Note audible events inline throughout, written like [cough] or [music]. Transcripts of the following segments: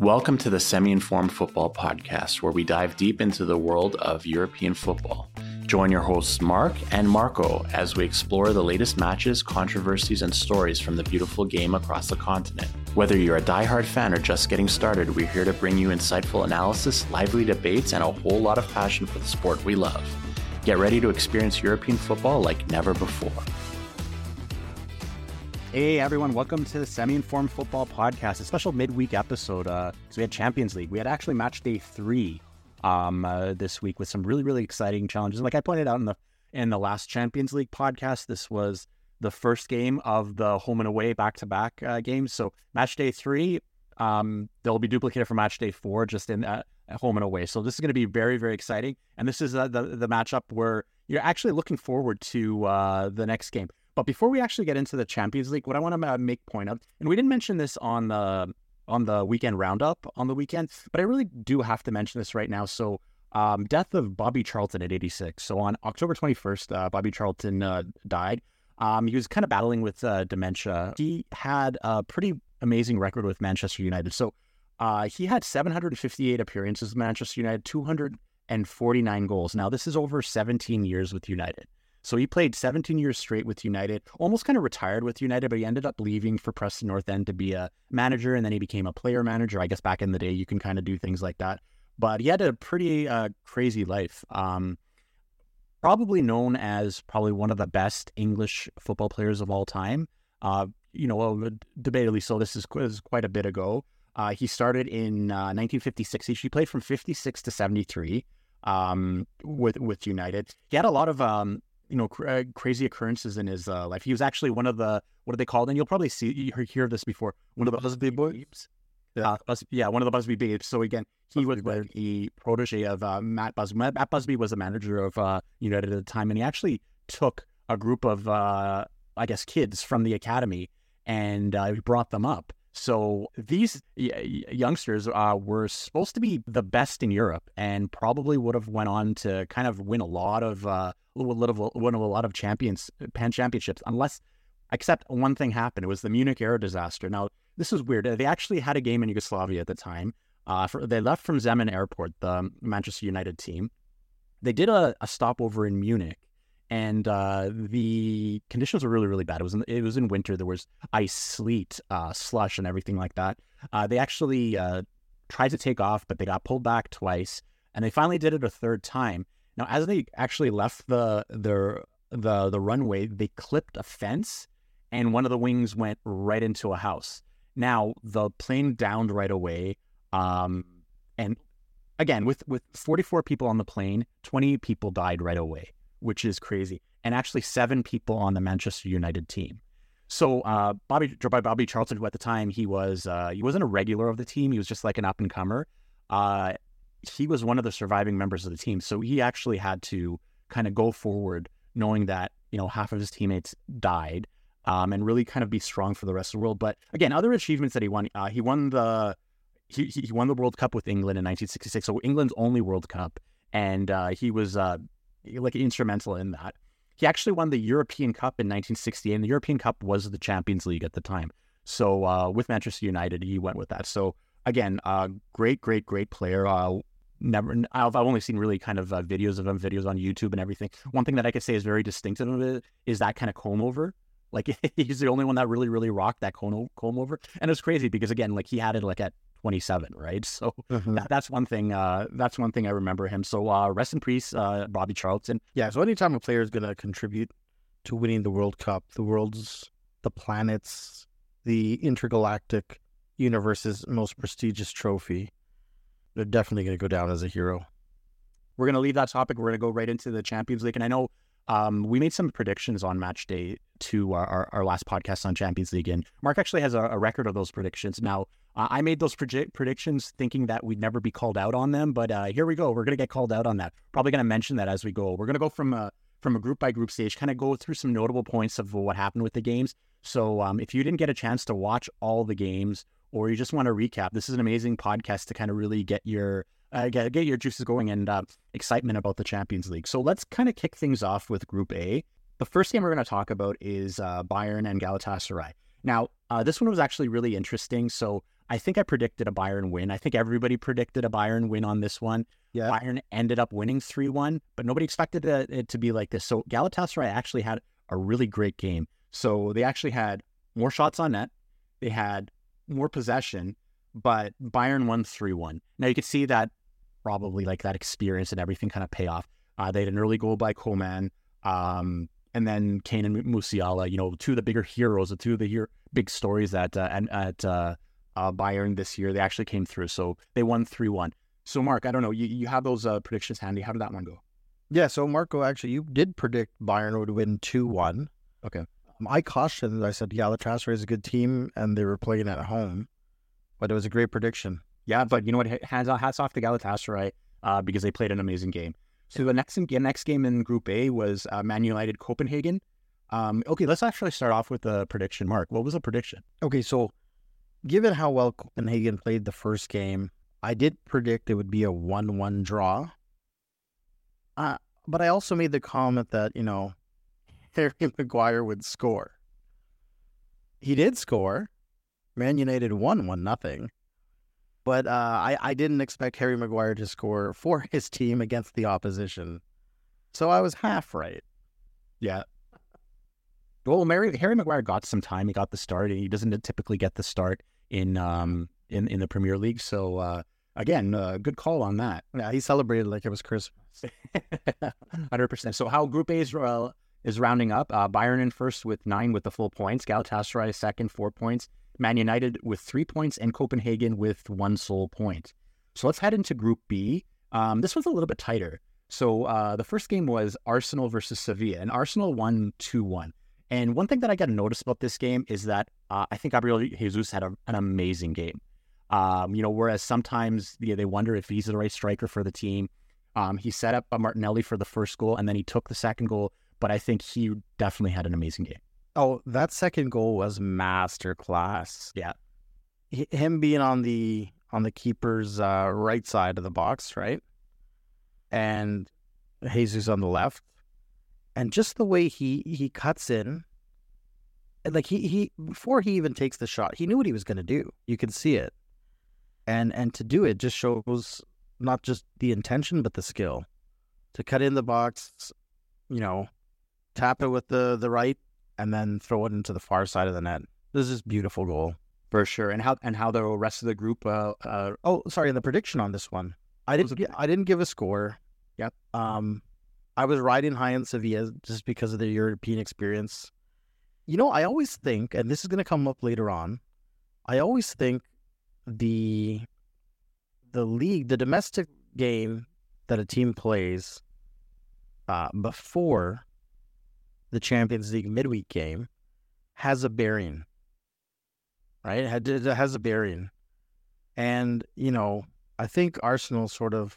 Welcome to the Semi Informed Football Podcast, where we dive deep into the world of European football. Join your hosts, Mark and Marco, as we explore the latest matches, controversies, and stories from the beautiful game across the continent. Whether you're a die-hard fan or just getting started, we're here to bring you insightful analysis, lively debates, and a whole lot of passion for the sport we love. Get ready to experience European football like never before. Hey everyone, welcome to the Semi Informed Football Podcast, a special midweek episode. Uh, so we had Champions League. We had actually match day three um, uh, this week with some really, really exciting challenges. Like I pointed out in the in the last Champions League podcast, this was the first game of the home and away back to back games. So match day three, um, they'll be duplicated for match day four, just in uh, home and away. So this is going to be very, very exciting. And this is uh, the the matchup where you're actually looking forward to uh, the next game. But before we actually get into the Champions League, what I want to make point of, and we didn't mention this on the on the weekend roundup on the weekend, but I really do have to mention this right now. So, um, death of Bobby Charlton at 86. So on October 21st, uh, Bobby Charlton uh, died. Um, he was kind of battling with uh, dementia. He had a pretty amazing record with Manchester United. So uh, he had 758 appearances with Manchester United, 249 goals. Now this is over 17 years with United. So he played 17 years straight with United, almost kind of retired with United, but he ended up leaving for Preston North End to be a manager, and then he became a player manager. I guess back in the day, you can kind of do things like that. But he had a pretty uh, crazy life. Um, probably known as probably one of the best English football players of all time. Uh, you know, well, debatably so. This is, this is quite a bit ago. Uh, he started in 1956. He played from 56 to 73 um, with with United. He had a lot of um, you know cr- uh, crazy occurrences in his uh, life. He was actually one of the what are they called? And you'll probably see you hear this before. One of the Busby Babes. Yeah. Uh, Bus- yeah, one of the Busby Babes. So again, he Busby was the protege of uh, Matt Busby. Matt Busby was the manager of uh, United at the time, and he actually took a group of uh, I guess kids from the academy and uh, brought them up. So these y- youngsters uh, were supposed to be the best in Europe, and probably would have went on to kind of win a lot of uh, little, win a lot of champions, pan championships, unless except one thing happened. It was the Munich air disaster. Now this is weird. They actually had a game in Yugoslavia at the time. Uh, for, they left from Zemun Airport, the Manchester United team. They did a, a stopover in Munich, and uh, the conditions were really, really bad. It was in, it was in winter. There was ice, sleet, uh, slush, and everything like that. Uh, they actually uh, tried to take off, but they got pulled back twice, and they finally did it a third time. Now, as they actually left the the the the runway, they clipped a fence, and one of the wings went right into a house. Now, the plane downed right away, um, and again, with with 44 people on the plane, 20 people died right away which is crazy, and actually seven people on the Manchester United team. So uh, Bobby by Bobby Charlton, who at the time he was uh, he wasn't a regular of the team, he was just like an up and comer. Uh, he was one of the surviving members of the team, so he actually had to kind of go forward, knowing that you know half of his teammates died, um, and really kind of be strong for the rest of the world. But again, other achievements that he won, uh, he won the he, he won the World Cup with England in 1966, so England's only World Cup, and uh, he was uh, like instrumental in that. He actually won the European Cup in 1968, and the European Cup was the Champions League at the time. So uh, with Manchester United, he went with that. So again, uh, great, great, great player. Uh, never, I've, only seen really kind of uh, videos of him, videos on YouTube and everything. One thing that I could say is very distinctive of it is that kind of comb over. Like [laughs] he's the only one that really, really rocked that comb, comb over, and it's crazy because again, like he had it like at 27, right? [laughs] So mm-hmm. that, that's one thing. Uh, that's one thing I remember him. So uh, rest in peace, uh, Bobby Charlton. Yeah. So anytime a player is going to contribute to winning the World Cup, the world's, the planets, the intergalactic universe's most prestigious trophy, they're definitely going to go down as a hero. We're going to leave that topic. We're going to go right into the Champions League, and I know um, we made some predictions on match day to our, our, our, last podcast on Champions League, and Mark actually has a, a record of those predictions. Now, uh, I made those predi- predictions thinking that we'd never be called out on them, but uh, here we go. We're going to get called out on that. Probably going to mention that as we go. We're going to go from a from a group by group stage, kind of go through some notable points of what happened with the games. So, um, if you didn't get a chance to watch all the games, or you just want to recap, this is an amazing podcast to kind of really get your uh, get, get your juices going and uh, excitement about the Champions League. So let's kind of kick things off with Group A. The first game we're going to talk about is uh, Bayern and Galatasaray. Now, uh, this one was actually really interesting. So I think I predicted a Bayern win. I think everybody predicted a Bayern win on this one. Yeah. Bayern ended up winning 3 1, but nobody expected it, it to be like this. So Galatasaray actually had a really great game. So they actually had more shots on net, they had more possession, but Bayern won 3 1. Now you could see that probably like that experience and everything kind of pay off. Uh, they had an early goal by Coman. Um, and then Kane and Musiala, you know, two of the bigger heroes, the two of the here big stories at uh, at uh, uh, Bayern this year. They actually came through, so they won three one. So Mark, I don't know, you, you have those uh, predictions handy. How did that one go? Yeah, so Marco, actually, you did predict Bayern would win two one. Okay. I cautioned. I said, yeah, Galatasaray is a good team, and they were playing at home, but it was a great prediction. Yeah, but you know what? Hands off, hats off to Galatasaray uh, because they played an amazing game. So the next next game in Group A was uh, Man United Copenhagen. Um, okay, let's actually start off with the prediction. Mark, what was the prediction? Okay, so given how well Copenhagen played the first game, I did predict it would be a one-one draw. Uh, but I also made the comment that you know Harry Maguire would score. He did score. Man United won one nothing. But uh, I, I didn't expect Harry Maguire to score for [laughs] his team against the opposition. So I was half right. Yeah. Well, Mary, Harry Maguire got some time. He got the start. And he doesn't typically get the start in um in, in the Premier League. So uh, again, uh, good call on that. Yeah, he celebrated like it was Christmas. [laughs] Hundred percent. So how Group A is uh, is rounding up? Uh, Bayern in first with nine with the full points. Galatasaray second, four points. Man United with three points, and Copenhagen with one sole point. So let's head into Group B. Um, this was a little bit tighter. So uh, the first game was Arsenal versus Sevilla, and Arsenal won 2 1. And one thing that I got to notice about this game is that uh, I think Gabriel Jesus had a, an amazing game. Um, you know, whereas sometimes yeah, they wonder if he's the right striker for the team. Um, he set up Martinelli for the first goal, and then he took the second goal. But I think he definitely had an amazing game. Oh, that second goal was master class. Yeah, him being on the on the keeper's uh, right side of the box, right, and Jesus on the left, and just the way he he cuts in, like he he before he even takes the shot, he knew what he was going to do. You could see it, and and to do it just shows not just the intention but the skill to cut in the box, you know, tap it with the the right and then throw it into the far side of the net. This is beautiful goal for sure. And how and how the rest of the group? Uh, uh, oh, sorry, the prediction on this one. I didn't. Gi- I didn't give a score. Yep. Um, I was riding high on Sevilla just because of the European experience. You know, I always think, and this is going to come up later on. I always think the the league, the domestic game that a team plays uh, before the Champions League midweek game has a bearing, right? It has a bearing. And, you know, I think Arsenal sort of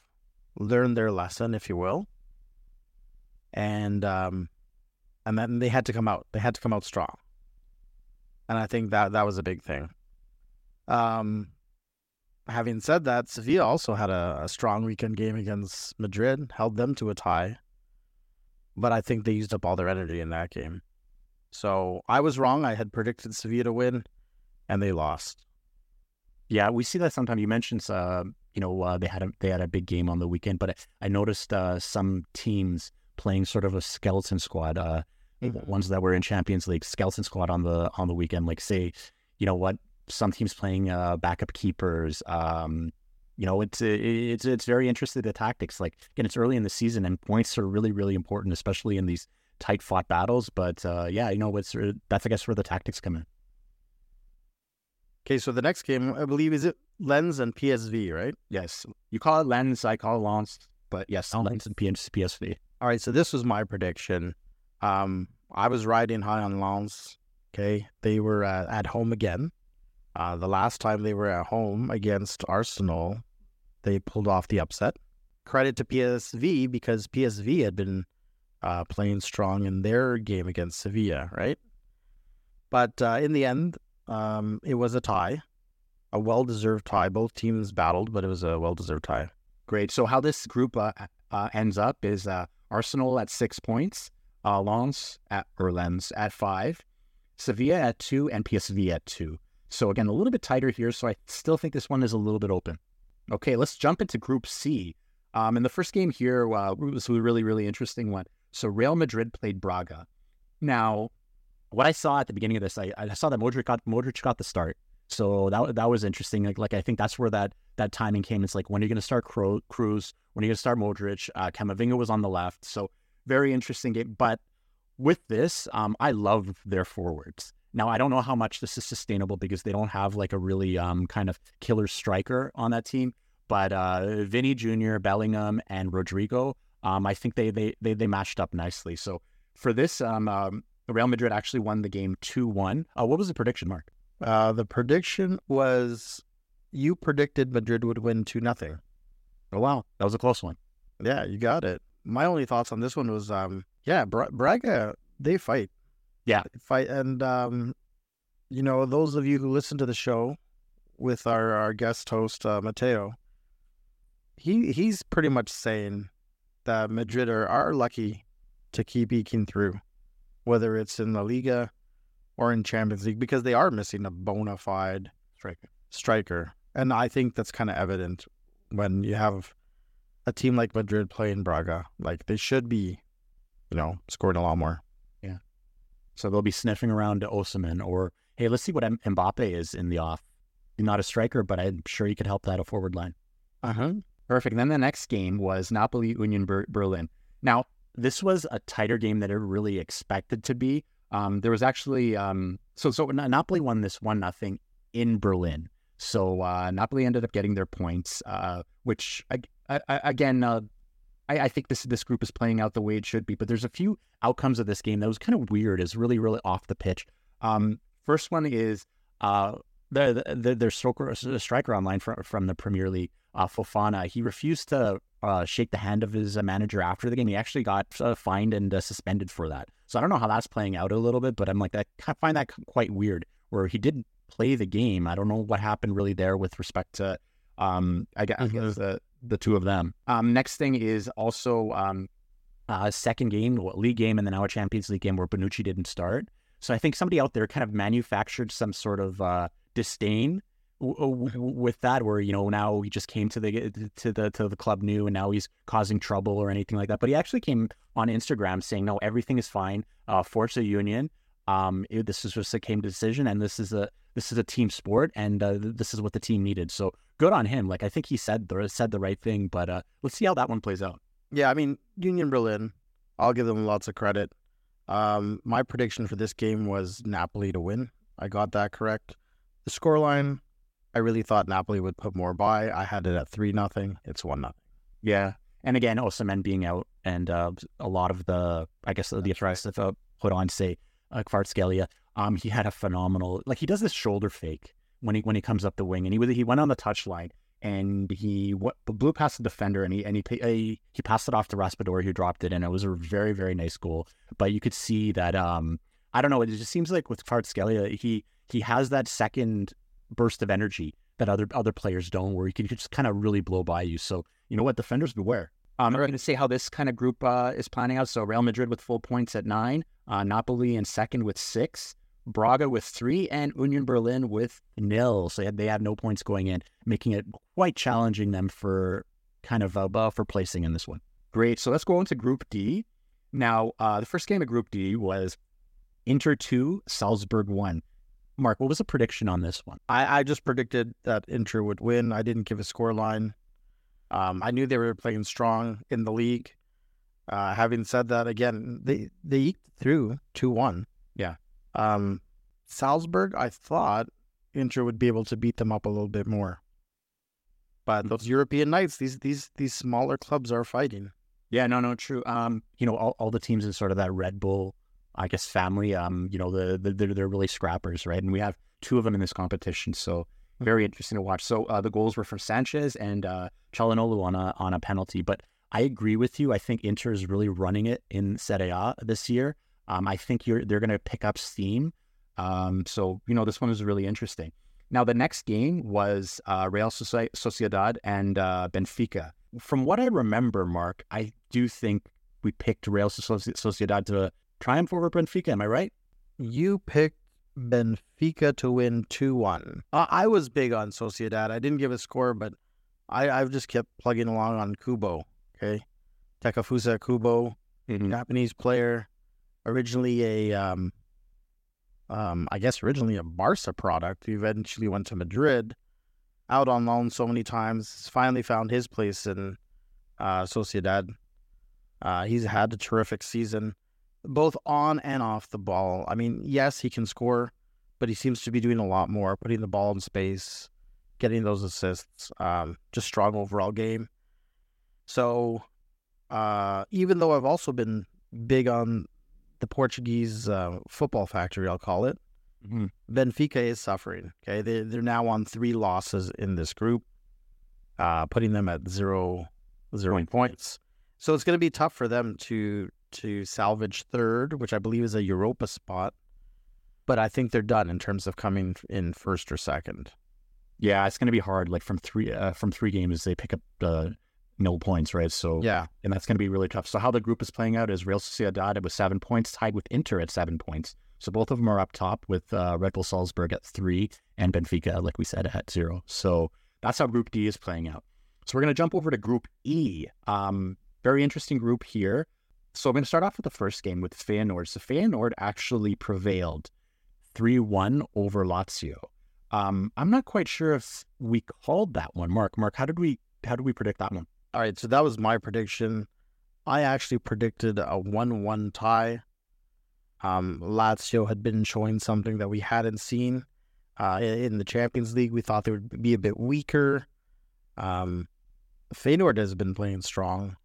learned their lesson, if you will. And, um, and then they had to come out. They had to come out strong. And I think that that was a big thing. Um, having said that, Sevilla also had a, a strong weekend game against Madrid, held them to a tie but I think they used up all their energy in that game. So I was wrong. I had predicted Sevilla to win, and they lost. Yeah, we see that sometimes. You mentioned, uh, you know, uh, they had a they had a big game on the weekend, but I noticed uh, some teams playing sort of a skeleton squad. Uh, mm-hmm. Ones that were in Champions League skeleton squad on the on the weekend. Like say, you know what, some teams playing uh, backup keepers. Um, you know, it's it's it's very interesting the tactics. Like again, it's early in the season, and points are really really important, especially in these tight fought battles. But uh, yeah, you know, it's uh, that's I guess where the tactics come in. Okay, so the next game, I believe, is it Lens and PSV, right? Yes, you call it Lens, I call it Lens, but yes, oh. Lens and PSV. All right, so this was my prediction. Um, I was riding high on Lens. Okay, they were uh, at home again. Uh, the last time they were at home against Arsenal, they pulled off the upset. Credit to PSV because PSV had been uh, playing strong in their game against Sevilla, right? But uh, in the end, um, it was a tie, a well deserved tie. Both teams battled, but it was a well deserved tie. Great. So, how this group uh, uh ends up is uh, Arsenal at six points, uh, Lens at, or Lens at five, Sevilla at two, and PSV at two. So again, a little bit tighter here. So I still think this one is a little bit open. Okay, let's jump into Group C. Um, and the first game here uh, was a really, really interesting one. So Real Madrid played Braga. Now, what I saw at the beginning of this, I, I saw that Modric got Modric got the start. So that that was interesting. Like, like I think that's where that that timing came. It's like when are you going to start Kroos? When are you going to start Modric? Uh, Camavinga was on the left. So very interesting game. But with this, um, I love their forwards. Now I don't know how much this is sustainable because they don't have like a really um, kind of killer striker on that team. But uh, Vinny Jr., Bellingham, and Rodrygo, um, I think they, they they they matched up nicely. So for this, um, um Real Madrid actually won the game two one. Uh, what was the prediction, Mark? Uh, the prediction was you predicted Madrid would win two nothing. Oh wow, that was a close one. Yeah, you got it. My only thoughts on this one was, um, yeah, Bra- Braga they fight. Yeah, They fight, and um, you know those of you who listen to the show with our our guest host uh, Mateo, he he's pretty much saying that Madrid are, are lucky to keep eking through, whether it's in La Liga or in Champions League, because they are missing a bona fide striker. striker. And I think that's kind of evident when you have a team like Madrid playing Braga. Like they should be, you know, scoring a lot more. So they'll be sniffing around to Osimhen or hey, let's see what M- Mbappe is in the off. Not a striker, but I'm sure he could help that a forward line. Uh huh. Perfect. And then the next game was Napoli Union Ber- Berlin. Now, this was a tighter game than it really expected to be. Um, there was actually um, so so Napoli won this one nothing in Berlin. So uh, Napoli ended up getting their points, uh, which I, I, again uh, I, I, think this this group is playing out the way it should be. But there's a few outcomes of this game that was kind of weird. Is really really off the pitch. Um, first one is uh, the, the, their striker, striker online from from the Premier League, uh, Fofana. He refused to uh, shake the hand of his uh, manager after the game. He actually got uh, fined and uh, suspended for that. So I don't know how that's playing out a little bit, but I'm like I find that quite weird. Where he did play the game. I don't know what happened really there with respect to um, I guess, mm-hmm. I guess the the two of them. Um, next thing is also um, a second game, what, league game, and then now a Champions League game where Bonucci didn't start. So I think somebody out there kind of manufactured some sort of uh, disdain w- w- with that, where you know now he just came to the to the to the club new, and now he's causing trouble or anything like that. But he actually came on Instagram saying, "No, everything is fine. Uh, Forza Union. Um, it, this is just a game decision, and this is a this is a team sport, and uh, this is what the team needed. So good on him. Like I think he said the said the right thing, but uh, let's see how that one plays out. Yeah, I mean Union Berlin, I'll give them lots of credit. Um, my prediction for this game was Napoli to win. I got that correct. The scoreline, I really thought Napoli would put more by. I had it at three nothing. It's one nothing. Yeah, and again, Osimhen being out, and uh, a lot of the, I guess the effects uh, put on, say, uh. Um, he had a phenomenal like he does this shoulder fake when he when he comes up the wing, and he was he went on the touchline and he what, blew past the defender and he and he he, he passed it off to Raspadori who dropped it and it was a very very nice goal. But you could see that um I don't know it just seems like with Kvaratskhelia he he has that second burst of energy that other other players don't where he can just kind of really blow by you. So you know what defenders beware. Um, I'm going to say how this kind of group uh, is planning out. So Real Madrid with full points at nine, uh, Napoli in second with six, Braga with three, and Union Berlin with nil. So they had no points going in, making it quite challenging them for kind of uh, for placing in this one. Great. So let's go into Group D. Now, uh, the first game of Group D was Inter 2, Salzburg 1. Mark, what was the prediction on this one? I, I just predicted that Inter would win. I didn't give a score line. Um, I knew they were playing strong in the league. Uh, having said that, again, they they eked through two one. Yeah. Um, Salzburg, I thought Inter would be able to beat them up a little bit more. But those European nights, these these these smaller clubs are fighting. Yeah, no, no, true. Um, you know, all, all the teams in sort of that Red Bull, I guess, family. Um, you know, the, the they're, they're really scrappers, right? And we have two of them in this competition, so very interesting to watch. So uh, the goals were from Sanchez and uh, Calhanoglu on a on a penalty. But I agree with you. I think Inter is really running it in Serie A this year. Um, I think you're they're going to pick up steam. Um, so you know this one is really interesting. Now the next game was uh, Real Sociedad and uh, Benfica. From what I remember, Mark, I do think we picked Real Sociedad to triumph over Benfica. Am I right? You picked Benfica to win 2 1. Uh, I was big on Sociedad. I didn't give a score, but I, I've just kept plugging along on Kubo. Okay. Takefusa Kubo, Mhm. Japanese player, originally a, um, um, I guess originally a Barca product. He eventually went to Madrid, out on loan so many times. Finally found his place in uh, Sociedad. Uh, he's had a terrific season, both on and off the ball. I mean, yes, he can score, but he seems to be doing a lot more, putting the ball in space, getting those assists. Um, just strong overall game. So, uh, even though I've also been big on the Portuguese uh, football factory, I'll call it. Mhm. Benfica is suffering. Okay, they they're now on three losses in this group, uh, putting them at zero zero Point. points. So it's going to be tough for them to to salvage third, which I believe is a Europa spot. But I think they're done in terms of coming in first or second. Yeah, it's going to be hard. Like from three uh, from three games, they pick up uh, no points, right? So Yeah, and that's going to be really tough. So how the group is playing out is Real Sociedad with seven points, tied with Inter at seven points. So both of them are up top with uh, Red Bull Salzburg at three and Benfica, like we said, at zero. So that's how Group D is playing out. So we're going to jump over to Group E. Um, very interesting group here. So I'm going to start off with the first game with Feyenoord. So Feyenoord actually prevailed 3-1 over Lazio. Um, I'm not quite sure if we called that one. Mark, Mark, how did we how did we predict that one? All right, so that was my prediction. I actually predicted a one-one tie. Um, Lazio had been showing something that we hadn't seen uh, in the Champions League. We thought they would be a bit weaker. Um, Feyenoord has been playing strong,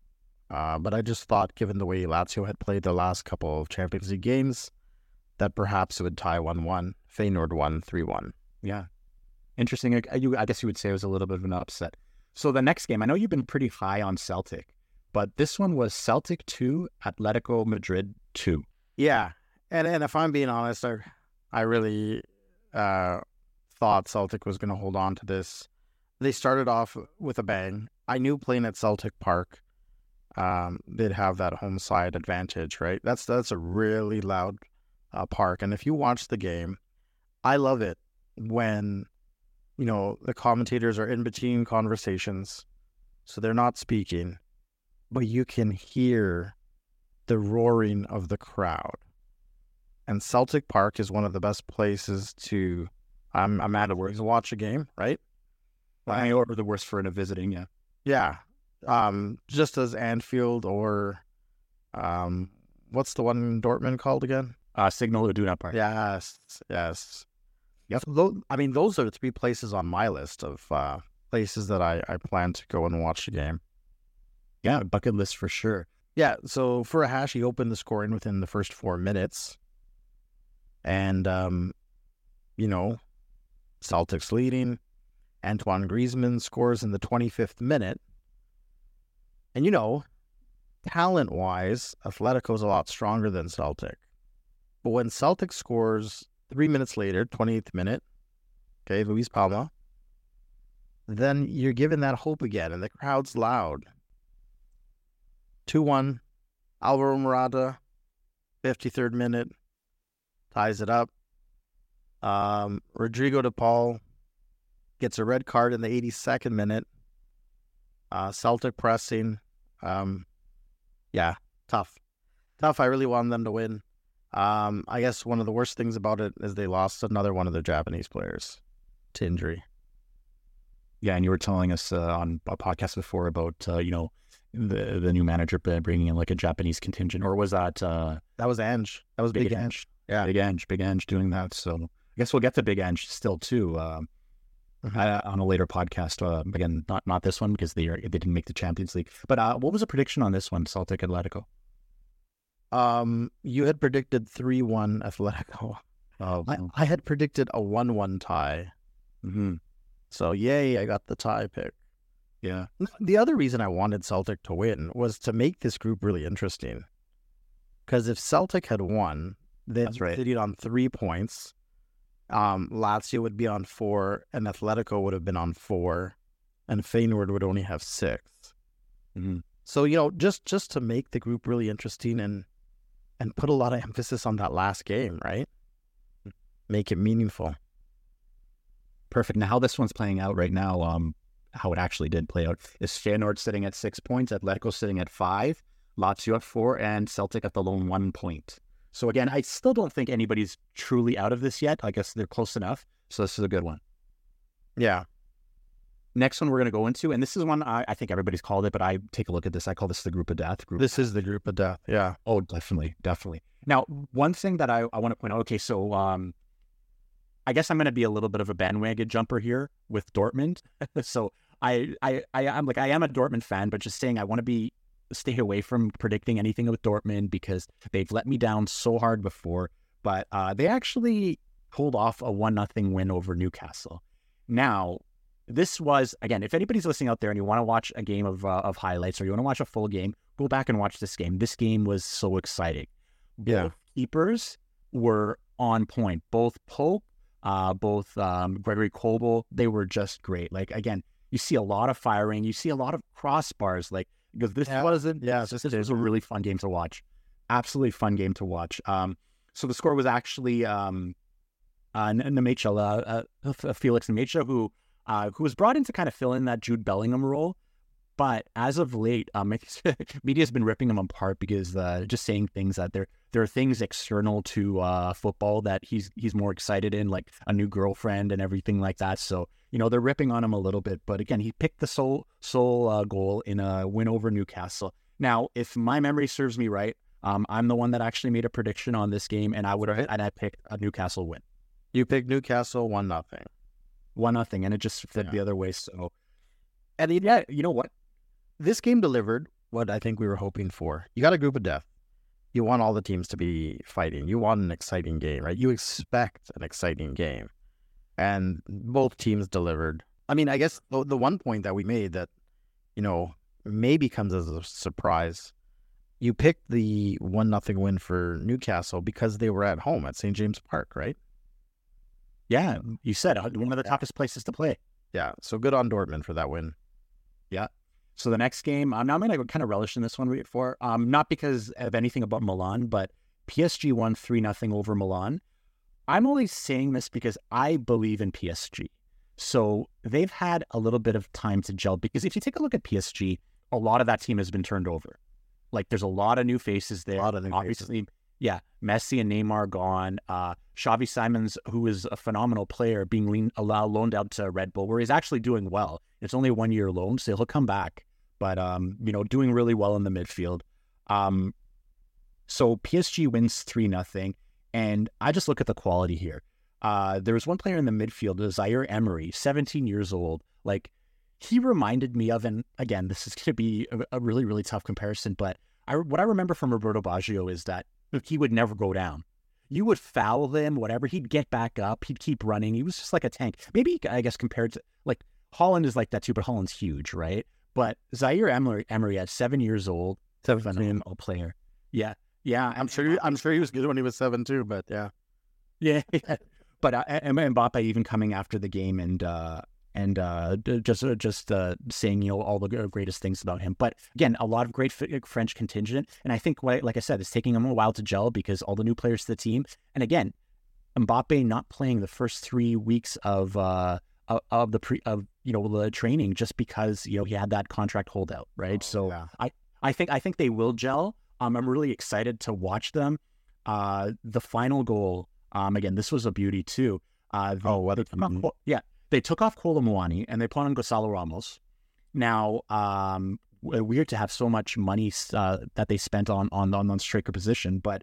uh, but I just thought, given the way Lazio had played the last couple of Champions League games, that perhaps it would tie one-one. Feyenoord won three-one. Yeah. Interesting. I, you, I guess you would say it was a little bit of an upset. So the next game, I know you've been pretty high on Celtic, but this one was Celtic 2, Atletico Madrid 2. Yeah, and and if I'm being honest, I I really uh, thought Celtic was going to hold on to this. They started off with a bang. I knew playing at Celtic Park, um, they'd have that home side advantage, right? That's that's a really loud uh, park, and if you watch the game, I love it when you know the commentators are in between conversations, so they're not speaking, but you can hear the roaring of the crowd. And Celtic Park is one of the best places to I'm I'm at work to watch a game, right? I or the worst for in a visiting, yeah. Yeah. Um just as Anfield or um what's the one in Dortmund called again? Uh, Signal Iduna Park. Yes. Yes. Tho- I mean those are three places on my list of uh places that I, I plan to go and watch the game. Yeah, bucket list for sure. Yeah, so Furuhashi, he opened the scoring within the first four minutes. And, um, you know, Celtics leading. Antoine Griezmann scores in the 25th minute. And, you know, talent wise, Atletico's a lot stronger than Celtic. But when Celtic scores three minutes later, 28th minute, okay, Luis Palma, then you're given that hope again, and the crowd's loud. 2 1. Alvaro Morata, 53rd minute, ties it up. Um, Rodrigo de Paul gets a red card in the 82nd minute. Uh, Celtic pressing. Um, yeah, tough. Tough. I really wanted them to win. Um, I guess one of the worst things about it is they lost another one of their Japanese players to injury. Yeah, and you were telling us uh, on a podcast before about, uh, you know, the the new manager bringing in like a Japanese contingent, or was that uh, That was Ange. That was Big, Big Ange. Ange? Yeah. Big Ange, Big Ange doing that. So I guess we'll get to Big Ange still too um, Mhm. uh, on a later podcast. Uh, again, not not this one because they are, they didn't make the Champions League. But uh, what was the prediction on this one, Celtic Atletico? Um, you had predicted 3 1 Atletico. [laughs] Oh, I, I had predicted a 1 1 tie. hmm So, yay, I got the tie pick. yeah, The other reason I wanted Celtic to win was to make this group really interesting. Because if Celtic had won, they'd That's right. be on three points. Um, Lazio would be on four, and Atletico would have been on four, and Feyenoord would only have 6 hmm So you know, just just to make the group really interesting and and put a lot of emphasis on that last game, right? make it meaningful. Perfect. Now, how this one's playing out right now, um, how it actually did play out is Feyenoord sitting at six points, Atletico sitting at five, Lazio at four, and Celtic at the lone one point. So again, I still don't think anybody's truly out of this yet. I guess they're close enough. So this is a good one. Yeah. Next one we're going to go into, and this is one I, I think everybody's called it, but I take a look at this. I call this the group of death. Group This is the group of death. Yeah. Oh, definitely, definitely. Now, one thing that I, I want to point out. Okay, so um, I guess I'm going to be a little bit of a bandwagon jumper here with Dortmund. [laughs] so I, I, I, I'm like I am a Dortmund fan, but just saying I want to be stay away from predicting anything with Dortmund because they've let me down so hard before. But uh, they actually pulled off a one nothing win over Newcastle. Now, this was again, if anybody's listening out there and you want to watch a game of uh, of highlights or you want to watch a full game, go back and watch this game. This game was so exciting. Yeah. Both keepers were on point. Both Pope, uh, both um, Gregory Kobel, they were just great. Like again, you see a lot of firing, you see a lot of crossbars. Like because this Yeah. wasn't. Yeah, this, this this is- was a really fun game to watch. Absolutely fun game to watch. Um, so the score was actually um, uh, N- Nmecha, uh, uh, Felix Nmecha, who uh, who was brought in to kind of fill in that Jude Bellingham role. But as of late, um, [laughs] media's been ripping him apart because uh, just saying things that there there are things external to uh, football that he's he's more excited in, like a new girlfriend and everything like that. So you know they're ripping on him a little bit. But again, he picked the sole sole uh, goal in a win over Newcastle. Now, if my memory serves me right, um, I'm the one that actually made a prediction on this game, and I would and I picked a Newcastle win You picked Newcastle one nothing. One nothing, and it just flipped Yeah. the other way. So And yeah, you know what? this game delivered what I think we were hoping for. You got a group of death. You want all the teams to be fighting. You want an exciting game, right? You expect an exciting game. And both teams delivered. I mean, I guess the, the one point that we made that, you know, maybe comes as a surprise. You picked the one nothing win for Newcastle because they were at home at St. James Park, right? Yeah, you said uh, one of the toughest places to play. Yeah. So good on Dortmund for that win. Yeah. So the next game, I'm, I'm going to kind of relish in this one for um, not because of anything about Milan, but PSG won three nothing over Milan. I'm only saying this because I believe in PSG. So they've had a little bit of time to gel because if you take a look at PSG, a lot of that team has been turned over. Like there's a lot of new faces there. A lot of new faces. Yeah, Messi and Neymar gone. Uh, Xavi Simons, who is a phenomenal player, being lean, allowed loaned out to Red Bull, where he's actually doing well. It's only a one year loan, so he'll come back. But um, you know, doing really well in the midfield. Um, so PSG wins three nothing, and I just look at the quality here. Uh, there was one player in the midfield, Zaire Emery, 17 years old. Like he reminded me of, and again, this is going to be a, a really, really tough comparison, but I, what I remember from Roberto Baggio is that he would never go down. You would foul him, whatever. He'd get back up. He'd keep running. He was just like a tank. Maybe I guess compared to like Haaland is like that too, but Haaland's huge, right? But Zaire Emery, Emery at seven years old, seven phenomenal player. Yeah, yeah. I'm sure. I'm sure he was good when he was seven too. But yeah, Yeah, [laughs] but uh, Mbappe even coming after the game and uh, and uh, just uh, just uh, saying you know all the greatest things about him. But again, a lot of great f- French contingent, and I think like I said, it's taking him a while to gel because all the new players to the team, and again, Mbappe not playing the first three weeks of uh of, the pre of you know the training just because you know he had that contract holdout, right? so yeah. I think I think they will gel. Um, I'm really excited to watch them. Uh, the final goal. Um, again, this was a beauty too. Uh, the- Oh, what a took off, beauty. Col- yeah, they took off Kolo Muani and they put on Gonzalo Ramos. Now, um, weird to have so much money uh, that they spent on on on, on striker position, but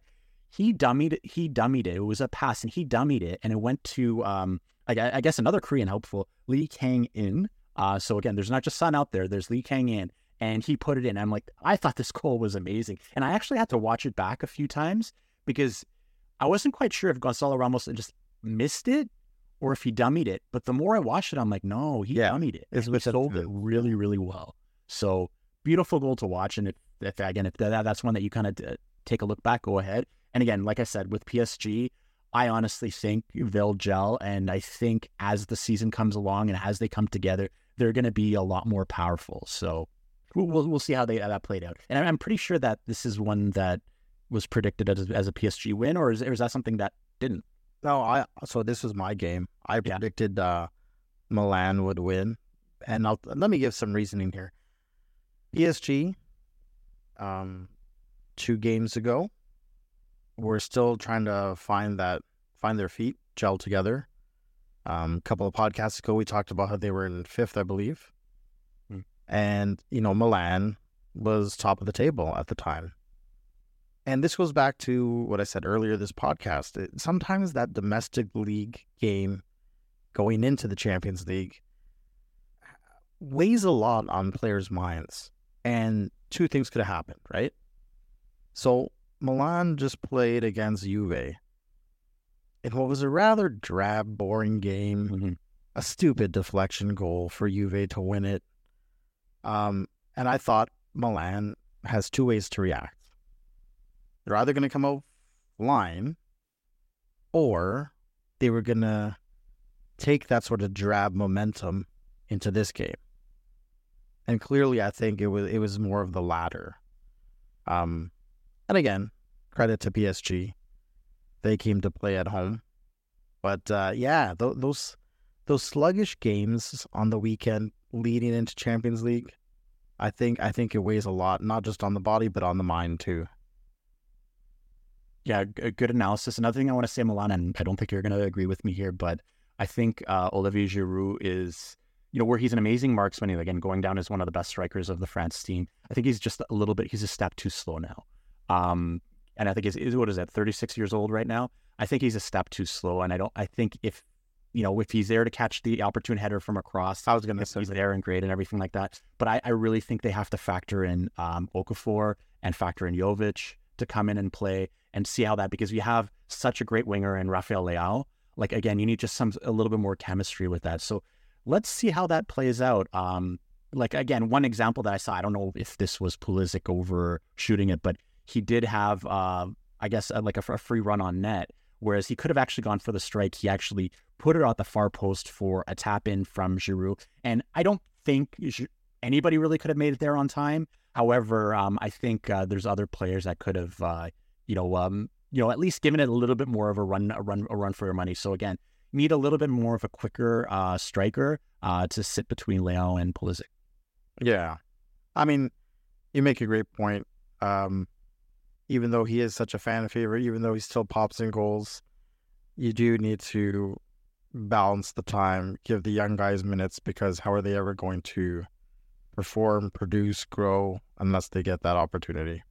he dummied he dummied it. It was a pass and he dummied it, and it went to um, I, I guess another Korean helpful Lee Kang In. Uh, so again, there's not just Sun out there. There's Lee Kang In, and he put it in. I'm like, I thought this goal was amazing, and I actually had to watch it back a few times because I wasn't quite sure if Gonzalo Ramos just missed it or if he dummied it. But the more I watched it, I'm like, no, he Yeah, dummied it. it's he sold it really, really well. So beautiful goal to watch. And if, if again, if that, that's one that you kind of uh, take a look back, go ahead. And again, like I said, with PSG, I honestly think they'll gel. And I think as the season comes along and as they come together, they're going to be a lot more powerful. So we'll, we'll, see how they how that played out. And I'm, I'm pretty sure that this is one that was predicted as, as a PSG win, or is, or is that something that didn't? No, I so this was my game. I Yeah. predicted uh, Milan would win, and I'll let me give some reasoning here. PSG, um, two games ago, were still trying to find that find their feet, gel together. Um, a couple of podcasts ago, we talked about how they were in fifth, I believe, Hmm. and you know Milan was top of the table at the time. And this goes back to what I said earlier this podcast. It- sometimes that domestic league game going into the Champions League weighs a lot on players' minds. And two things could have happened, right? So Milan just played against Juve in what was a rather drab, boring game Mm-hmm. a stupid deflection goal for Juve to win it. Um, and I thought Milan has two ways to react. They're either going to come offline or they were going to take that sort of drab momentum into this game. And clearly, I think it was it was more of the latter. Um, and again, credit to PSG, they came to play at home. But uh, yeah, th- those those sluggish games on the weekend leading into Champions League, I think I think it weighs a lot, not just on the body but on the mind too. Yeah, g- good analysis. Another thing I want to say, Milan, and I don't think you're going to agree with me here, but I think uh, Olivier Giroud is, you know, where he's an amazing marksman, and again, going down as one of the best strikers of the France team. I think he's just a little bit, he's a step too slow now. Um, and I think he's, is what is that, 36 years old right now? I think he's a step too slow. And I don't, I think if, you know, if he's there to catch the opportune header from across, I was gonna if say he's there and great and everything like that. But I, I really think they have to factor in um, Okafor and factor in Jovic to come in and play and see how that because you have such a great winger in Rafael Leao. Like again, you need just some a little bit more chemistry with that. So let's see how that plays out. Um, like again, one example that I saw, I don't know if this was Pulisic overshooting it, but he did have, uh, I guess, like a, a free run on net. Whereas he could have actually gone for the strike. He actually put it at the far post for a tap in from Giroud. And I don't think anybody really could have made it there on time. However, um, I think uh, there's other players that could have, uh, you know, um, you know, at least giving it a little bit more of a run, a run, a run for your money. So again, need a little bit more of a quicker uh, striker uh, to sit between Leo and Pulisic. Yeah. I mean, you make a great point. Um, even though he is such a fan favorite, even though he still pops in goals, you do need to balance the time, give the young guys minutes because how are they ever going to perform, produce, grow unless they get that opportunity?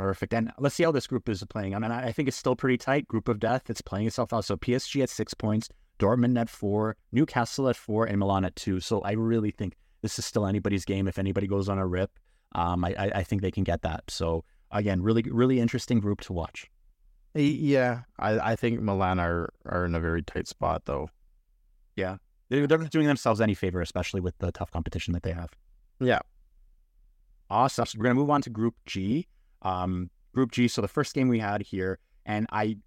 Perfect. And let's see how this group is playing. I mean, I think it's still pretty tight. Group of death. It's playing itself out. So PSG at six points, Dortmund at four, Newcastle at four, and Milan at two. So I really think this is still anybody's game. If anybody goes on a rip, um, I, I I think they can get that. So again, really, really interesting group to watch. Yeah, I, I think Milan are, are in a very tight spot though. They're, they're not doing themselves any favor, especially with the tough competition that they have. Yeah. Awesome. So we're going to move on to Group G. Um, group G. So the first game we had here, and I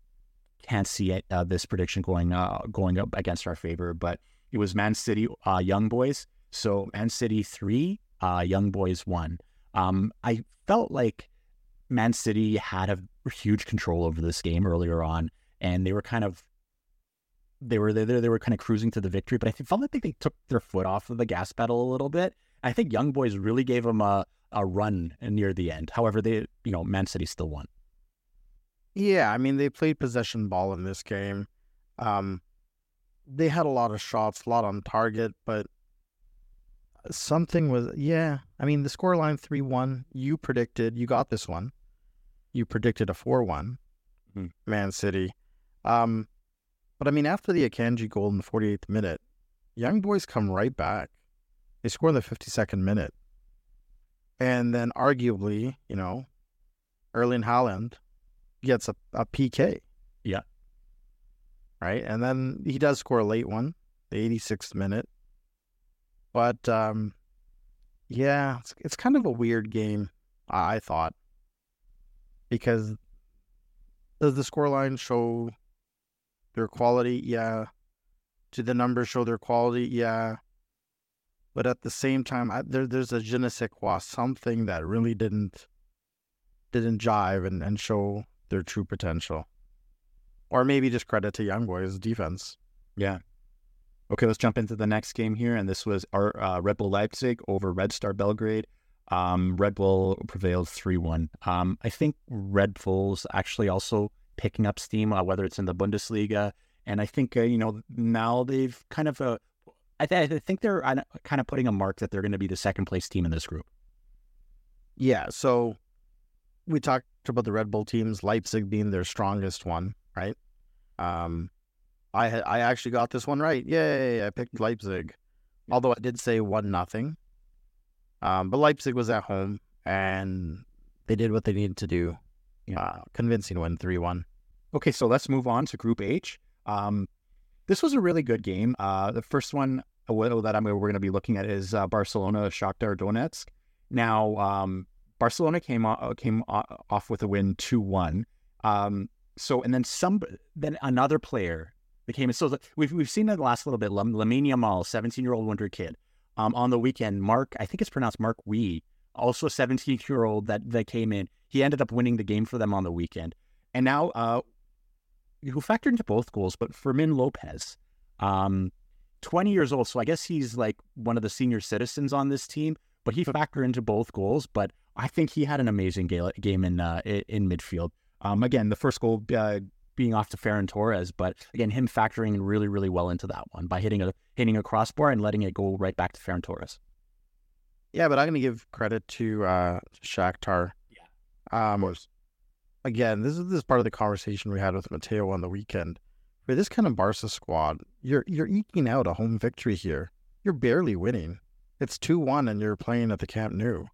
can't see it, uh, this prediction going uh, going up against our favor, but it was Man City uh, Young Boys. So Man City three, uh, Young Boys one. Um, I felt like Man City had a huge control over this game earlier on, and they were kind of they were they, they were kind of cruising to the victory, but I felt like they took their foot off of the gas pedal a little bit. I think Young Boys really gave them a a run near the end. However, they you know Man City still won. Yeah, I mean they played possession ball in this game. Um, they had a lot of shots, a lot on target, but something was yeah. I mean the scoreline three one. You predicted you got this one. You predicted a four one, Mhm. Man City. Um, but I mean after the Akanji goal in the forty eighth minute, young boys come right back. They score in the fifty second minute, and then arguably, you know, Erling Haaland gets a, a PK. Yeah. Right. And then he does score a late one, the 86th minute. But um, yeah, it's, it's kind of a weird game, I, I thought. Because does the scoreline show their quality? Yeah. Do the numbers show their quality? Yeah. But at the same time, I, there, there's a je ne sais quoi, something that really didn't didn't jive and, and show their true potential. or maybe just credit to Young Boys defense. Yeah. Okay, let's jump into the next game here, and this was our uh, Red Bull Leipzig over Red Star Belgrade. Um, Red Bull prevailed three one. Um, I think Red Bull's actually also picking up steam, uh, whether it's in the Bundesliga, and I think uh, you know now they've kind of uh, I, th- I think they're kind of putting a mark that they're going to be the second place team in this group. Yeah, so we talked about the Red Bull teams, Leipzig being their strongest one, right? Um, I I actually got this one right. Yay! I picked Leipzig, although I did say one nothing. Um, but Leipzig was at home and they did what they needed to do. Yeah. Uh, convincing win three one. Okay, so let's move on to Group H. Um, this was a really good game. Uh, the first one uh, that I'm, we're going to be looking at is uh, Barcelona Shakhtar Donetsk. Now, um, Barcelona came off, came off with a win two one. Um, so and then some then another player became so we've we've seen the last little bit. Lamine Yamal, seventeen year old wonder kid. Um, on the weekend, Mark I think it's pronounced Mark Wee, also a seventeen year old that that came in. He ended up winning the game for them on the weekend, and now uh, who factored into both goals, but Fermin Lopez, um, twenty years old. So I guess he's like one of the senior citizens on this team, but he factored into both goals. But I think he had an amazing game in uh, in midfield. Um, again, the first goal uh, being off to Ferran Torres, but again, him factoring really, really well into that one by hitting a hitting a crossbar and letting it go right back to Ferran Torres. Yeah, but I'm going to give credit to uh, Shakhtar. Yeah, um, Again, this is this part of the conversation we had with Mateo on the weekend. For this kind of Barca squad, you're you're eking out a home victory here. You're barely winning. It's two one, and you're playing at the Camp Nou.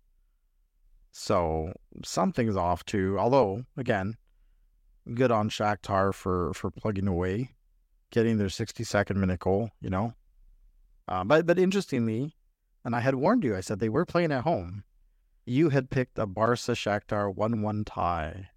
So something's off too. Although, again, good on Shakhtar for for plugging away, getting their 62nd minute goal. You know, uh, but but interestingly, and I had warned you. I said they were playing at home. You had picked a Barca Shakhtar one one tie.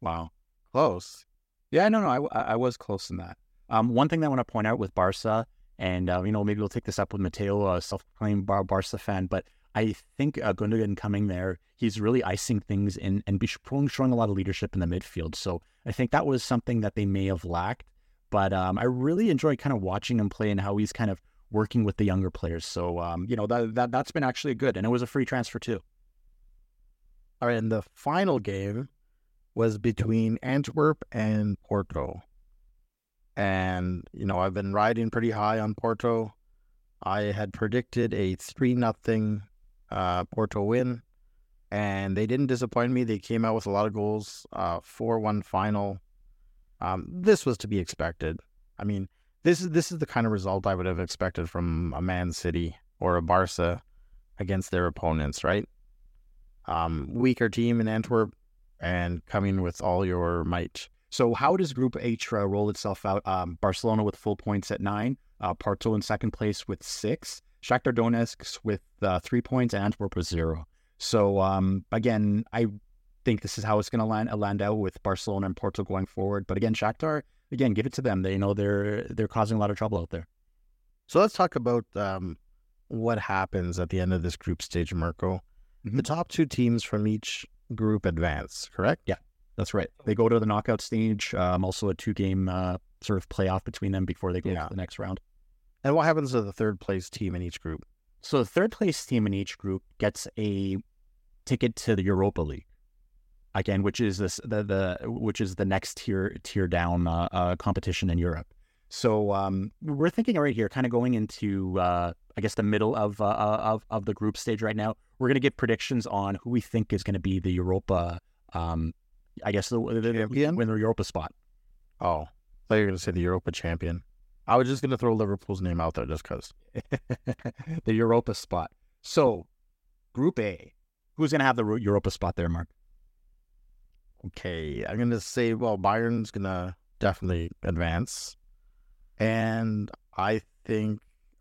Wow, close. Yeah, no, no, I, I was close in that. Um, one thing that I want to point out with Barca, and uh, you know, maybe we'll take this up with Mateo, a self-proclaimed Bar- Barca fan, but I think uh, Gundogan coming there, he's really icing things in and be showing, a lot of leadership in the midfield. So I think that was something that they may have lacked. But um, I really enjoy kind of watching him play and how he's kind of working with the younger players. So um, you know that that that's been actually good, and it was a free transfer too. All right, and the final game was between Antwerp and Porto. And you know, I've been riding pretty high on Porto. I had predicted a three nothing uh, Porto win, and they didn't disappoint me. They came out with a lot of goals, uh, four one final. Um, this was to be expected. I mean, this is this is the kind of result I would have expected from a Man City or a Barca against their opponents, right? Um, weaker team in Antwerp and coming with all your might. So, how does Group H uh, roll itself out? Um, Barcelona with full points at nine, uh, Porto in second place with six, Shakhtar Donetsk with uh, three points and Antwerp with zero. So um, again, I think this is how it's going to land land out with Barcelona and Porto going forward. But again, Shakhtar, again, give it to them. They know they're they're causing a lot of trouble out there. So let's talk about um, what happens at the end of this group stage, Marko. Mm-hmm. The top two teams from each group advance, correct? Yeah, that's right. They go to the knockout stage. Um, also, a two game uh, sort of playoff between them before they go yeah. to the next round. And what happens to the third place team in each group? So the third place team in each group gets a ticket to the Europa League, again, which is this the, the which is the next tier tier down uh, uh, competition in Europe. So um, we're thinking right here, kind of going into uh, I guess the middle of, uh, uh, of of the group stage right now. We're going to get predictions on who we think is going to be the Europa. Um, I guess the, the, the win the Europa spot. Oh, I thought you were going to say the Europa champion. I was just going to throw Liverpool's name out there just because. [laughs] the Europa spot. So, Group A, who's going to have the Europa spot there, Mark? Okay, I'm going to say, well, Bayern's going to definitely advance. And I think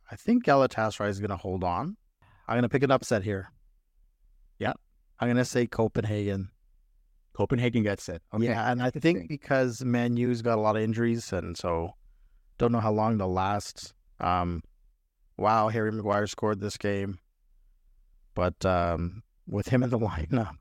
I think Galatasaray is going to hold on. I'm going to pick an upset here. Yeah. I'm going to say Copenhagen. Copenhagen gets it. Okay. Yeah, and I think because Man U's got a lot of injuries, and so don't know how long they'll last. Um, wow, Harry Maguire scored this game, but um, with him in the [laughs] lineup,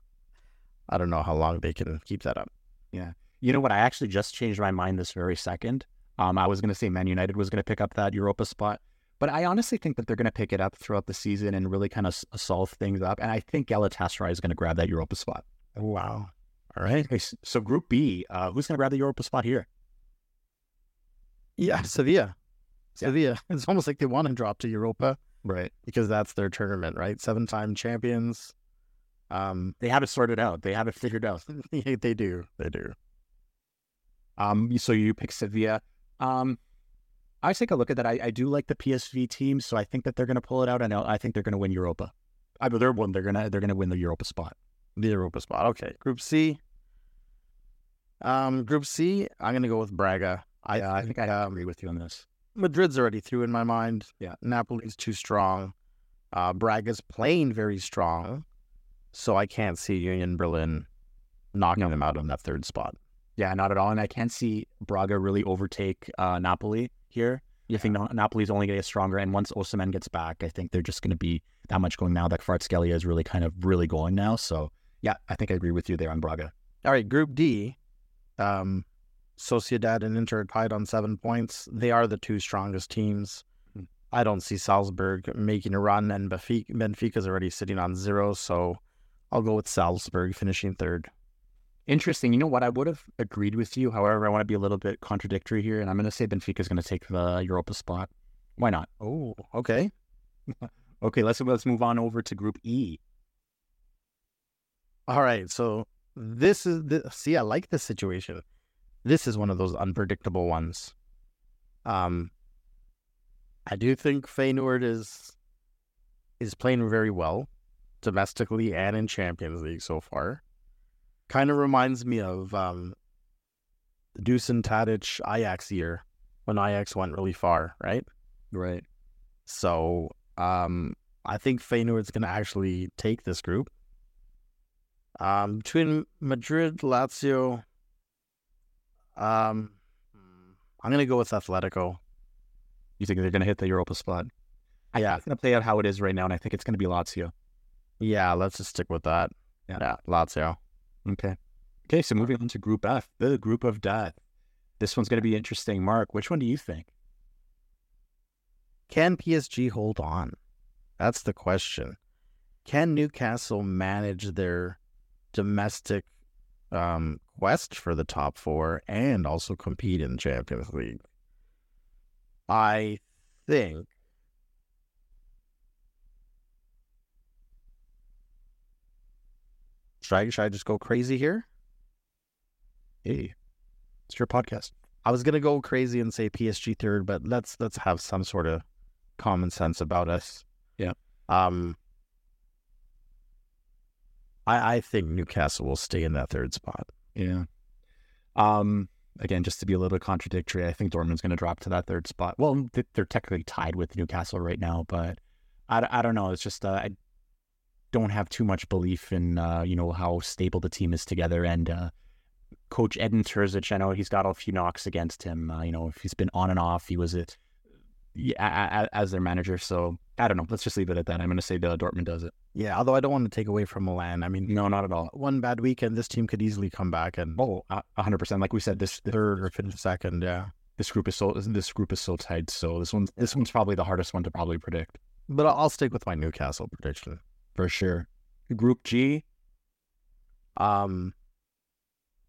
I don't know how long they can keep that up. Yeah, You know what? I actually just changed my mind this very second. Um, I was going to say Man United was going to pick up that Europa spot, but I honestly think that they're going to pick it up throughout the season and really kind of solve things up. And I think Galatasaray is going to grab that Europa spot. Wow. All right. So Group B, uh, who's going to grab the Europa spot here? Yeah, Sevilla. Sevilla. [laughs] It's almost like they want to drop to Europa Right. because that's their tournament, right? Seven time champions. Um, They have it sorted out. They have it figured out. [laughs] they do. They do. Um, so you pick Sevilla. Um, I take a look at that. I, I do like the PSV team, so I think that they're going to pull it out, and I think they're going to win Europa. I mean, they're one. They're gonna they're gonna win the Europa spot. The Europa spot. Okay. Group C. Um, Group C, I'm gonna go with Braga. I, Yeah, I think I um, agree with you on this. Madrid's already through in my mind. Yeah. Napoli's too strong. Uh, Braga's playing very strong, so I can't see Union Berlin knocking No. them out on that third spot. Yeah, not at all. And I can't see Braga really overtake uh, Napoli here. I think Na- Napoli's only going to get stronger. And once Osimhen gets back, I think they're just going to be that much going now that Kvaratskhelia is really kind of really going now. So, yeah, I think I agree with you there on Braga. All right, Group D, um, Sociedad and Inter are tied on seven points. They are the two strongest teams. Hmm. I don't see Salzburg making a run, and Benfica, is already sitting on zero, so I'll go with Salzburg finishing third. Interesting. You know what? I would have agreed with you. However, I want to be a little bit contradictory here. And I'm going to say Benfica is going to take the Europa spot. Why not? Oh, okay. [laughs] Okay, let's let's move on over to Group E. All right, so this is the see, I like this situation. This is one of those unpredictable ones. Um, I do think Feyenoord is is playing very well domestically and in Champions League so far. Kind of reminds me of um, the Dusan Tadic Ajax year when Ajax went really far, right? Right. So um, I think Feyenoord's going to actually take this group. Um, between Madrid, Lazio, um, I'm going to go with Atletico. You think they're going to hit the Europa spot? I Yeah. it's going to play out how it is right now, and I think it's going to be Lazio. Yeah, let's just stick with that. Yeah. yeah Lazio. Okay. Okay, so moving on to Group F, the Group of Death. This one's going to be interesting. Mark, which one do you think? Can PSG hold on? That's the question. Can Newcastle manage their domestic um, quest for the top four and also compete in the Champions League? I think. Should I, should I just go crazy here? Hey, it's your podcast. I was gonna go crazy and say PSG third, but let's let's have some sort of common sense about us. Yeah. Um. I I think Newcastle will stay in that third spot. Yeah. Um. Again, just to be a little contradictory, I think Dortmund's going to drop to that third spot. Well, they're technically tied with Newcastle right now, but I, I don't know. It's just uh, I don't have too much belief in uh, you know how stable the team is together. And uh, Coach Edin Terzic, I know he's got a few knocks against him. Uh, you know, if he's been on and off, he was it yeah, as their manager. So I don't know. Let's just leave it at that. I'm going to say the Dortmund does it. Yeah, although I don't want to take away from Milan. I mean, No, not at all. one bad weekend, this team could easily come back and Oh, hundred percent. Like we said, this, this third or finish second. Yeah, this group is so this group is so tight. So this one's this one's probably the hardest one to probably predict but I'll I'll stick with my Newcastle prediction. for sure. Group G, Um,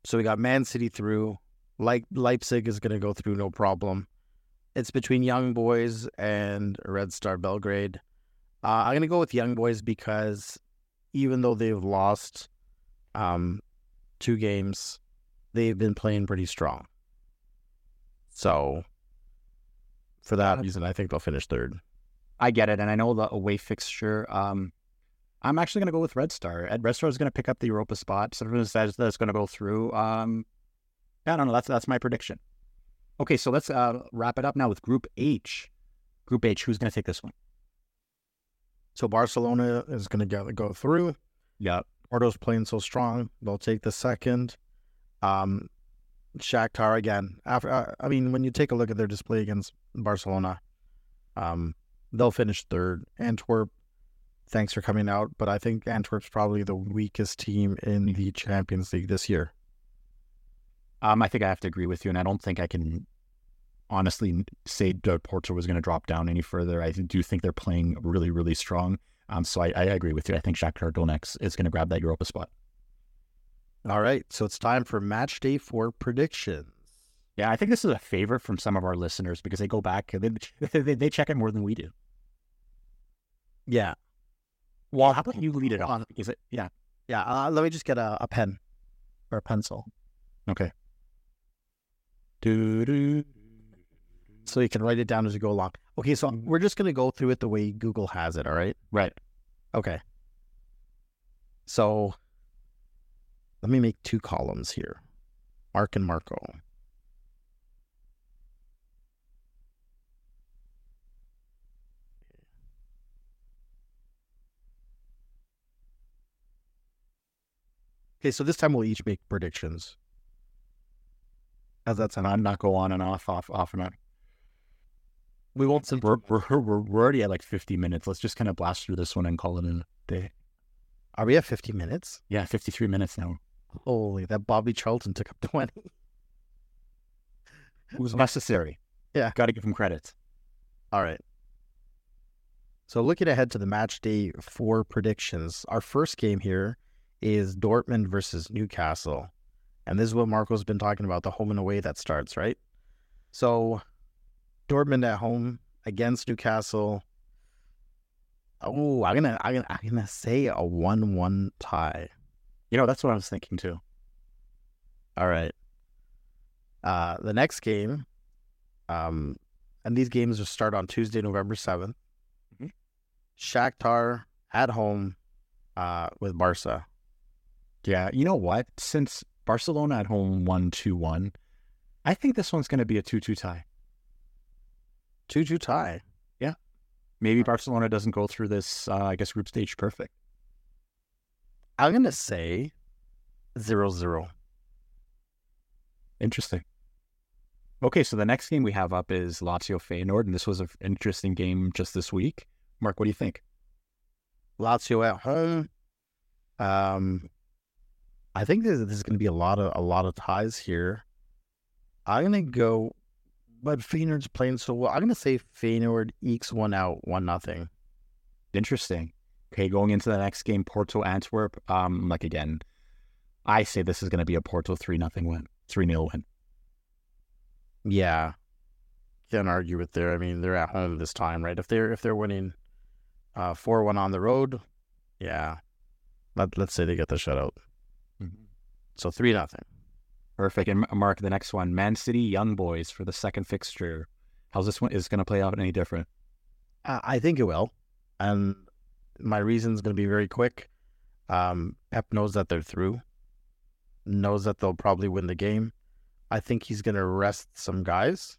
so we got Man City through. Like Leipzig is going to go through no problem. It's between Young Boys and Red Star Belgrade. Uh, I'm going to go with Young Boys because even though they've lost um, two games, they've been playing pretty strong. So, for that reason, I think they'll finish third. I get it, and I know the away fixture. Um, I'm actually going to go with Red Star. Ed Red Star is going to pick up the Europa spot. So everyone says that's going to go through. Um, yeah, I don't know. That's that's my prediction. Okay, so let's uh, wrap it up now with Group H. Group H, who's going to take this one? So Barcelona is going to go through. Yeah, Porto's playing so strong; they'll take the second. Um, Shakhtar again. After uh, I mean, when you take a look at their display against Barcelona, um, they'll finish third. Antwerp, thanks for coming out, but I think Antwerp's probably the weakest team in the Champions League this year. Um, I think I have to agree with you, and I don't think I can honestly say that Porto was going to drop down any further. I do think they're playing really, really strong. Um, so I, I agree with you. I think Shakhtar Donetsk is going to grab that Europa spot. All right, so it's time for match day four predictions. Yeah, I think this is a favorite from some of our listeners because they go back and they, [laughs] they, they check it more than we do. Yeah. Well, how about you lead it off? Is it? Yeah. Yeah. Uh, let me just get a, a pen or a pencil. Okay. Do, do, so you can write it down as you go along. Okay, so mm-hmm. we're just going to go through it the way Google has it, all right? Right. Okay. So let me make two columns here Mark and Marko. Okay, so this time we'll each make predictions. As How's that sound? Not go on and off, off, off and on. We won't. We're, we're, we're, already at like 50 minutes. Let's just kind of blast through this one and call it a day. Are we at 50 minutes? Yeah, 53 minutes now. Holy, that Bobby Charlton took up 20. it was necessary. Yeah. Got to give him credit. All right. So looking ahead to the match day four predictions, our first game here is Dortmund versus Newcastle. And this is what Marko's been talking about, the home and away that starts, right? So Dortmund at home against Newcastle. Oh, I'm gonna I'm gonna I'm gonna say a one one tie. You know, that's what I was thinking too. All right. Uh the next game, um, and these games will start on Tuesday, November 7th. Mm-hmm. Shakhtar at home uh with Barca. Yeah, you know what? Since Barcelona at home won 2 1, I think this one's going to be a 2 2 tie. 2 2 tie. Yeah. Maybe Barcelona doesn't go through this, uh, I guess, group stage perfect. I'm going to say 0 0. Interesting. Okay, so the next game we have up is Lazio Feyenoord, and this was an interesting game just this week. Mark, what do you think? Lazio at home. Um, I think there's, there's going to be a lot of a lot of ties here. I'm going to go but Feyenoord's playing so well. I'm going to say Feyenoord ekes one out, one nothing. Interesting. Okay, going into the next game, Porto Antwerp. Um, like again, I say this is going to be a Porto three nothing win, three 0 win. Yeah, can't argue with there. I mean, they're at home this time, right? If they're if they're winning uh four one on the road, yeah. Let let's say they get the shutout. Mm-hmm. So three nothing. Perfect. And Mark, the next one, Man City Young Boys for the second fixture. How's this one is going to play out any different? Uh, I think it will, and my reason is going to be very quick. Um, Pep knows that they're through, knows that they'll probably win the game. I think he's going to rest some guys,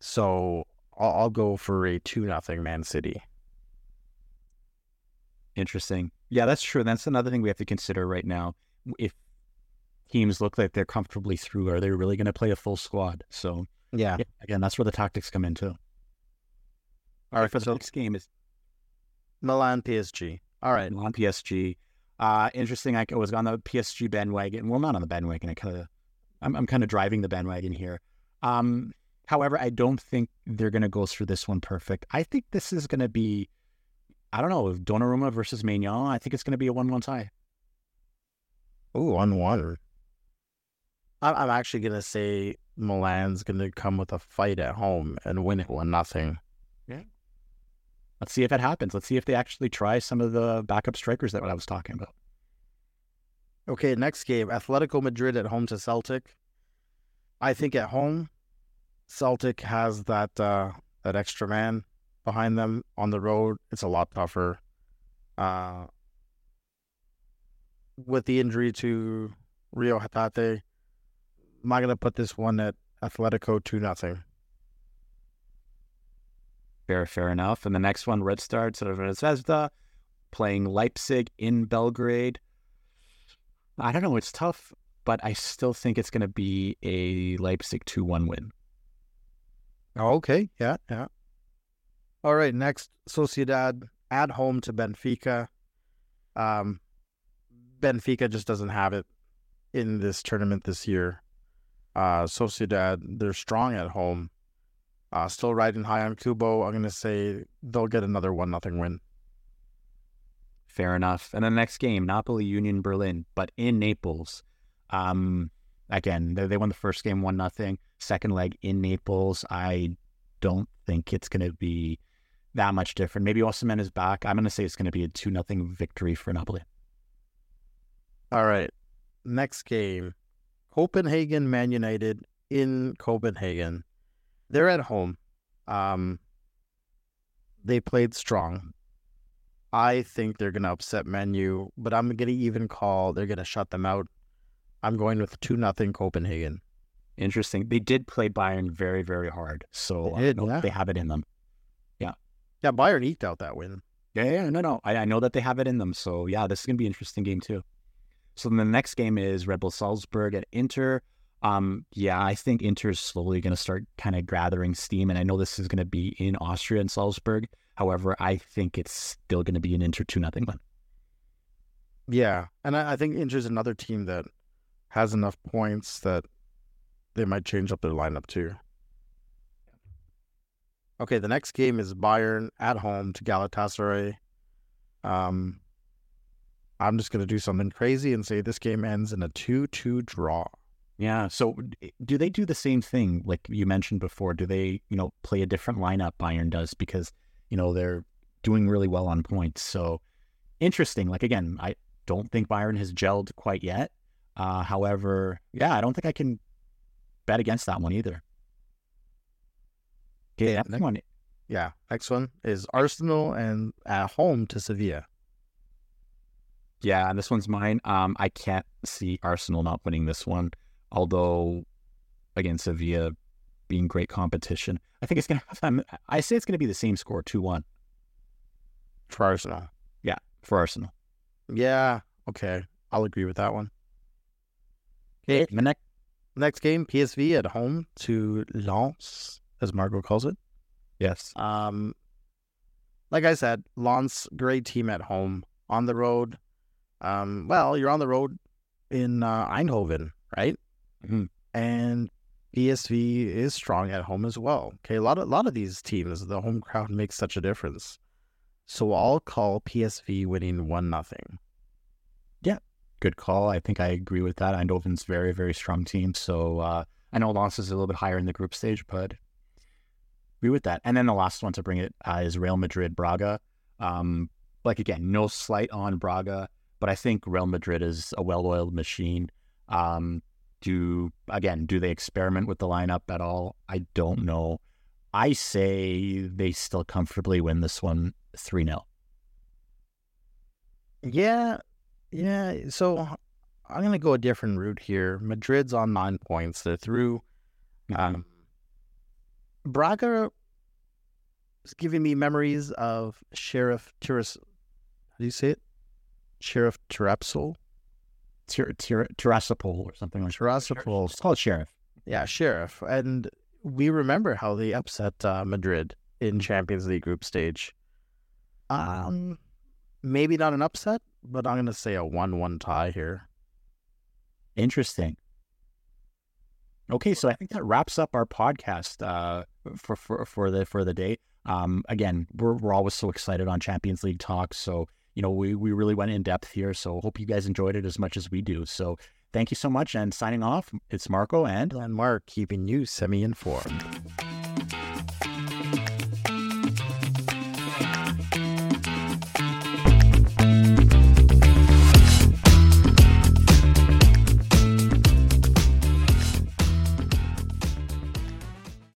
so I'll, I'll go for a two nothing Man City. Interesting. Yeah, that's true. That's another thing we have to consider right now. If teams look like they're comfortably through, are they really going to play a full squad? So yeah. yeah, again, that's where the tactics come into. All right, for the so next game is Milan PSG. All right, Milan PSG. Uh, interesting. I was on the PSG bandwagon. Well, not on the bandwagon. I kind of, I'm, I'm kind of driving the bandwagon here. Um, however, I don't think they're going to go through this one perfect. I think this is going to be, I don't know, Donnarumma versus Maignan. I think it's going to be a one-one tie. Oh, one-one. I'm actually gonna say Milan's gonna come with a fight at home and win it one nothing. Yeah. Let's see if it happens. Let's see if they actually try some of the backup strikers that I was talking about. Okay, next game: Atletico Madrid at home to Celtic. I think at home, Celtic has that uh, that extra man behind them. On the road, it's a lot tougher. Uh, with the injury to Reo Hatate, am I going to put this one at Atletico 2 nothing? Fair, fair enough. And the next one, Red Star Zvezda, playing Leipzig in Belgrade. I don't know. It's tough, but I still think it's going to be a Leipzig 2 1 win. Oh, okay. Yeah. Yeah. All right. Next, Sociedad at home to Benfica. Um, Benfica just doesn't have it in this tournament this year. Uh, Sociedad, they're strong at home. Uh, still riding high on Kubo. I'm going to say they'll get another 1 nothing win. Fair enough. And the next game, Napoli Union Berlin, but in Naples. Um, again, they, they won the first game one nothing. Second leg in Naples. I don't think it's going to be that much different. Maybe Osimhen is back. I'm going to say it's going to be a two nothing victory for Napoli. All right. Next game, Copenhagen Man United in Copenhagen. They're at home. Um, they played strong. I think they're going to upset Man U, but I'm going to even call they're going to shut them out. I'm going with 2 nothing Copenhagen. Interesting. They did play Bayern very, very hard. So They did, I know yeah. they have it in them. Yeah. Yeah, Bayern eked out that win. Yeah, yeah, no, no. I, I know that they have it in them. So yeah, this is gonna be an interesting game too. So then the next game is Red Bull Salzburg at Inter. Um, yeah, I think Inter is slowly gonna start kind of gathering steam, and I know this is gonna be in Austria and Salzburg. However, I think it's still gonna be an Inter two nothing win. Yeah, and I, I think is another team that has enough points that they might change up their lineup too. Okay, the next game is Bayern at home to Galatasaray. Um, I'm just gonna do something crazy and say this game ends in a two-two draw. Yeah. So do they do the same thing like you mentioned before? Do they, you know, play a different lineup Bayern does because, you know, they're doing really well on points. So interesting. Like again, I don't think Bayern has gelled quite yet. Uh, however, yeah, I don't think I can bet against that one either. Okay, next one. Yeah, next one is Arsenal and at home to Sevilla. Yeah, and this one's mine. Um, I can't see Arsenal not winning this one. Although, again, Sevilla being great competition, I think it's gonna. I'm, I say it's gonna be the same score, two one for Arsenal. Yeah, for Arsenal. Yeah, okay, I'll agree with that one. Okay, the next. Next game, PSV at home to Lens, as Marko calls it. Yes. Um, like I said, Lens, great team at home. On the road, um, well, you're on the road in uh, Eindhoven, right? Mhm. And PSV is strong at home as well. Okay, a lot of a lot of these teams, the home crowd makes such a difference. So I'll call PSV winning one nothing. Yeah, good call. I think I agree with that. Eindhoven's very, very strong team. So uh, I know Lens is a little bit higher in the group stage, but agree with that. And then the last one to bring it uh, is Real Madrid Braga. Um, like again, no slight on Braga, but I think Real Madrid is a well-oiled machine. Um, do again, do they experiment with the lineup at all? I don't know. I say they still comfortably win this one 3 0. Yeah, yeah. So I'm gonna go a different route here. Madrid's on nine points. They're through. Um, Braga is giving me memories of Sheriff Tiras. How do you say it? Sheriff Tir- Tiraspol or something like. It's called Sheriff. Yeah, Sheriff. And we remember how they upset uh, Madrid in Champions League group stage. Um, maybe not an upset, but I'm gonna say a one-one tie here. Interesting. Okay, so I think that wraps up our podcast uh, for, for for the for the day. Um, again, we're we're always so excited on Champions League talk, so you know we we really went in depth here. So hope you guys enjoyed it as much as we do. So thank you so much. And signing off, it's Marko and And Mark keeping you semi-informed.